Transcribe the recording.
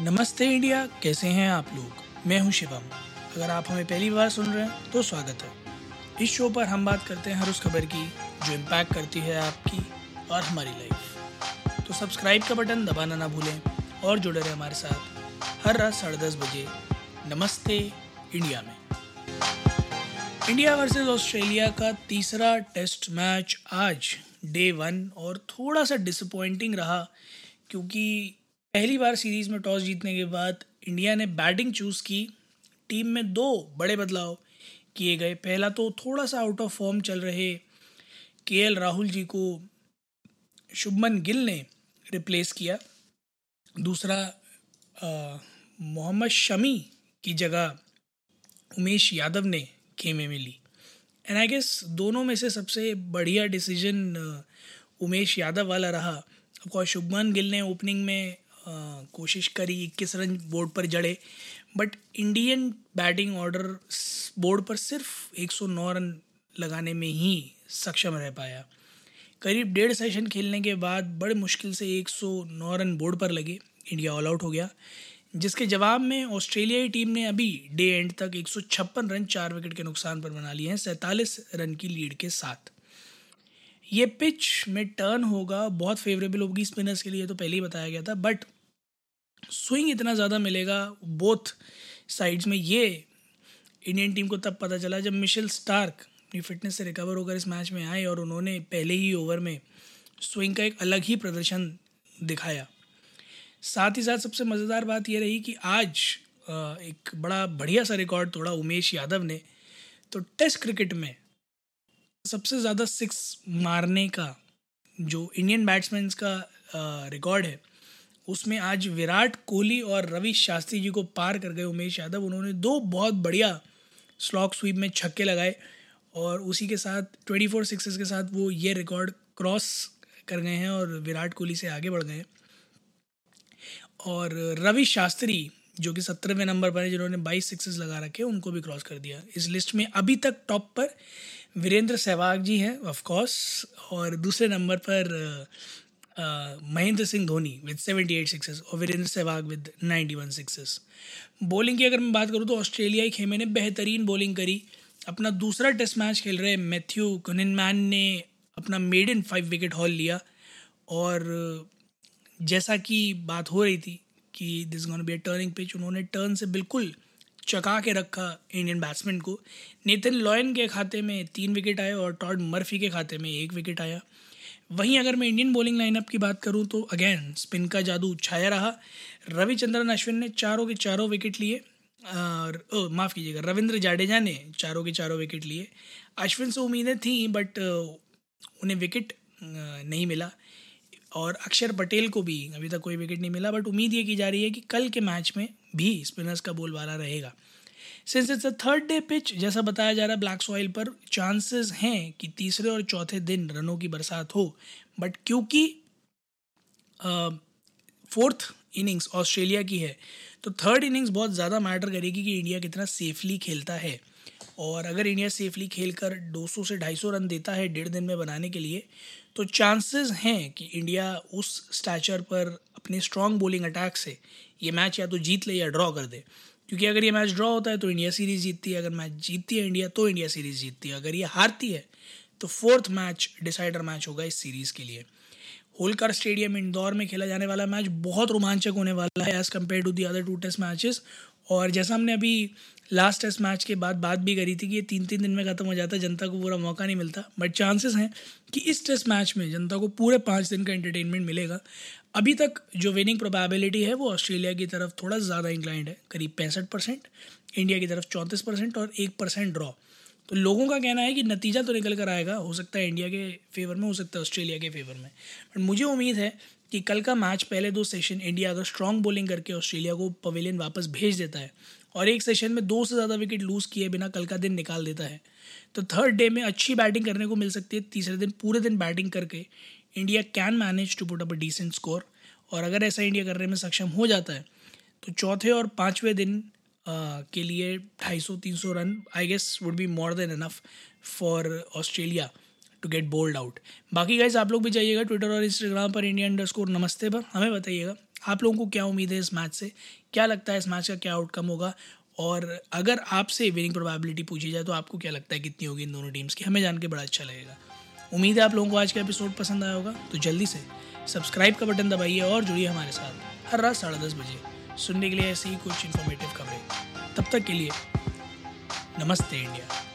नमस्ते इंडिया, कैसे हैं आप लोग? मैं हूँ शिवम। अगर आप हमें पहली बार सुन रहे हैं तो स्वागत है। इस शो पर हम बात करते हैं हर उस खबर की, जो इम्पैक्ट करती है आपकी और हमारी लाइफ तो सब्सक्राइब का बटन दबाना ना भूलें और जुड़े रहे हमारे साथ हर रात साढ़े दस बजे नमस्ते इंडिया में। इंडिया वर्सेस ऑस्ट्रेलिया का तीसरा टेस्ट मैच आज डे वन और थोड़ा सा डिसअपॉइंटिंग रहा, क्योंकि पहली बार सीरीज़ में टॉस जीतने के बाद इंडिया ने बैटिंग चूज़ की। टीम में दो बड़े बदलाव किए गए। पहला तो थोड़ा सा आउट ऑफ़ फॉर्म चल रहे। के राहुल जी को शुभमन गिल ने रिप्लेस किया। दूसरा मोहम्मद शमी की जगह उमेश यादव ने खेमे में ली एंड आई गेस दोनों में से सबसे बढ़िया डिसीज़न उमेश यादव वाला रहा। शुभमन गिल ने ओपनिंग में कोशिश करी इक्कीस रन बोर्ड पर जड़े। But Indian batting order board पर सिर्फ़ 109 रन लगाने में ही सक्षम रह पाया। करीब डेढ़ सेशन खेलने के बाद बड़े मुश्किल से 109 रन बोर्ड पर लगे। इंडिया ऑल आउट हो गया, जिसके जवाब में ऑस्ट्रेलियाई टीम ने अभी डे एंड तक एक सौ छप्पन रन चार विकेट के नुकसान पर बना लिए हैं, सैंतालीस रन की लीड के साथ। ये पिच में टर्न होगा, बहुत फेवरेबल होगी स्पिनर्स के लिए तो पहले ही बताया गया था बट स्विंग इतना ज़्यादा मिलेगा बोथ साइड्स में, ये इंडियन टीम को तब पता चला जब मिशेल स्टार्क अपनी फिटनेस से रिकवर होकर इस मैच में आए और उन्होंने पहले ही ओवर में स्विंग का एक अलग ही प्रदर्शन दिखाया। साथ ही साथ सबसे मज़ेदार बात यह रही कि आज एक बड़ा बढ़िया सा रिकॉर्ड तोड़ा उमेश यादव ने तो टेस्ट क्रिकेट में सबसे ज़्यादा सिक्स मारने का जो इंडियन बैट्समैन का रिकॉर्ड है, उसमें आज विराट कोहली और रवि शास्त्री जी को पार कर गए उमेश यादव। उन्होंने दो बहुत बढ़िया स्लॉक स्वीप में छक्के लगाए और उसी के साथ ट्वेंटी फोर सिक्सेस के साथ वो ये रिकॉर्ड क्रॉस कर गए हैं और विराट कोहली से आगे बढ़ गए हैं। और रवि शास्त्री जो कि सत्रहवें नंबर पर है, जिन्होंने बाईस सिक्सेस लगा रखे उनको भी क्रॉस कर दिया। इस लिस्ट में अभी तक टॉप पर वीरेंद्र सहवाग जी हैं ऑफ़ कोर्स और दूसरे नंबर पर Mahendra Singh Dhoni with seventy eight sixes और Virender Sehwag with ninety one sixes bowling की अगर मैं बात करूँ तो ऑस्ट्रेलियाई खेमे ने बेहतरीन बॉलिंग करी। अपना दूसरा टेस्ट मैच खेल रहे मैथ्यू कुनिनमैन ने अपना maiden five wicket haul लिया। और जैसा कि बात हो रही थी कि this gonna be a turning pitch उन्होंने टर्न से बिल्कुल चका के रखा इंडियन बैट्समैन को। नेतन लॉयन के खाते में तीन विकेट आए और टॉड मर्फी के खाते में एक विकेट आया। वहीं अगर मैं इंडियन बॉलिंग लाइनअप की बात करूँ तो अगेन स्पिन का जादू छाया रहा। रविचंद्रन अश्विन ने चारों के चारों विकेट लिए और माफ़ कीजिएगा, रविंद्र जाडेजा ने चारों के चारों विकेट लिए। अश्विन से उम्मीदें थी बट उन्हें विकेट नहीं मिला। और अक्षर पटेल को भी अभी तक कोई विकेट नहीं मिला बट उम्मीद ये की जा रही है कि कल के मैच में भी स्पिनर्स का बोलबाला रहेगा। Since it's a third day pitch जैसा बताया जा रहा है ब्लैक सॉइल पर चांसेस हैं कि तीसरे और चौथे दिन रनों की बरसात हो बट क्योंकि फोर्थ इनिंग्स ऑस्ट्रेलिया की है तो थर्ड इनिंग्स बहुत ज़्यादा मैटर करेगी कि इंडिया कितना सेफली खेलता है। और अगर इंडिया सेफली खेल खेलकर 200 से 250 रन देता है डेढ़ दिन में बनाने के लिए तो चांसेस हैं कि इंडिया उस स्टैचर पर अपने स्ट्रॉन्ग बॉलिंग अटैक से ये मैच या तो जीत ले या ड्रॉ कर दे। क्योंकि अगर ये मैच ड्रॉ होता है तो इंडिया सीरीज़ जीतती है। अगर मैच जीतती है इंडिया तो इंडिया सीरीज़ जीतती है। अगर ये हारती है तो फोर्थ मैच डिसाइडर मैच होगा इस सीरीज़ के लिए। होलकर स्टेडियम इंदौर में खेला जाने वाला मैच बहुत रोमांचक होने वाला है as compared to the other two test matches और जैसा हमने अभी लास्ट टेस्ट मैच के बाद बात भी करी थी कि ये तीन तीन दिन में ख़त्म हो जाता है, जनता को पूरा मौका नहीं मिलता। बट चांसेस हैं कि इस टेस्ट मैच में जनता को पूरे पाँच दिन का एंटरटेनमेंट मिलेगा। अभी तक जो विनिंग प्रोबेबिलिटी है, वो ऑस्ट्रेलिया की तरफ़ थोड़ा ज़्यादा इंक्लाइंड है। करीब पैंसठ परसेंट, इंडिया की तरफ़ चौंतीस परसेंट और एक परसेंट ड्रॉ तो लोगों का कहना है कि नतीजा तो निकल कर आएगा, हो सकता है इंडिया के फेवर में, हो सकता है ऑस्ट्रेलिया के फेवर में। बट मुझे उम्मीद है कि कल का मैच पहले दो सेशन इंडिया अगर स्ट्रॉन्ग बॉलिंग करके ऑस्ट्रेलिया को पवेलियन वापस भेज देता है और एक सेशन में दो से ज़्यादा विकेट लूज़ किए बिना कल का दिन निकाल देता है। तो थर्ड डे में अच्छी बैटिंग करने को मिल सकती है। तीसरे दिन पूरे दिन बैटिंग करके India can manage to put up a decent score और अगर ऐसा इंडिया करने में सक्षम हो जाता है तो चौथे और पाँचवें दिन आ, के लिए ढाई सौ run I guess would be more than enough for Australia. To get bowled out बाकी गाइज़ आप लोग भी जाइएगा ट्विटर और इंस्टाग्राम पर इंडिया अंडर स्कोर नमस्ते पर। हमें बताइएगा, आप लोगों को क्या उम्मीद है इस मैच से? क्या लगता है इस मैच का क्या आउटकम होगा? और अगर आपसे विनिंग प्रोबेबिलिटी पूछी जाए तो आपको क्या लगता है कितनी होगी इन दोनों टीम्स की? हमें जान के बड़ा अच्छा लगेगा। उम्मीद है आप लोगों को आज का एपिसोड पसंद आया होगा। तो जल्दी से सब्सक्राइब का बटन दबाइए और जुड़िए हमारे साथ हर रात साढ़े दस बजे। सुनने के लिए ऐसी ही कुछ इन्फॉर्मेटिव खबरें। तब तक के लिए नमस्ते इंडिया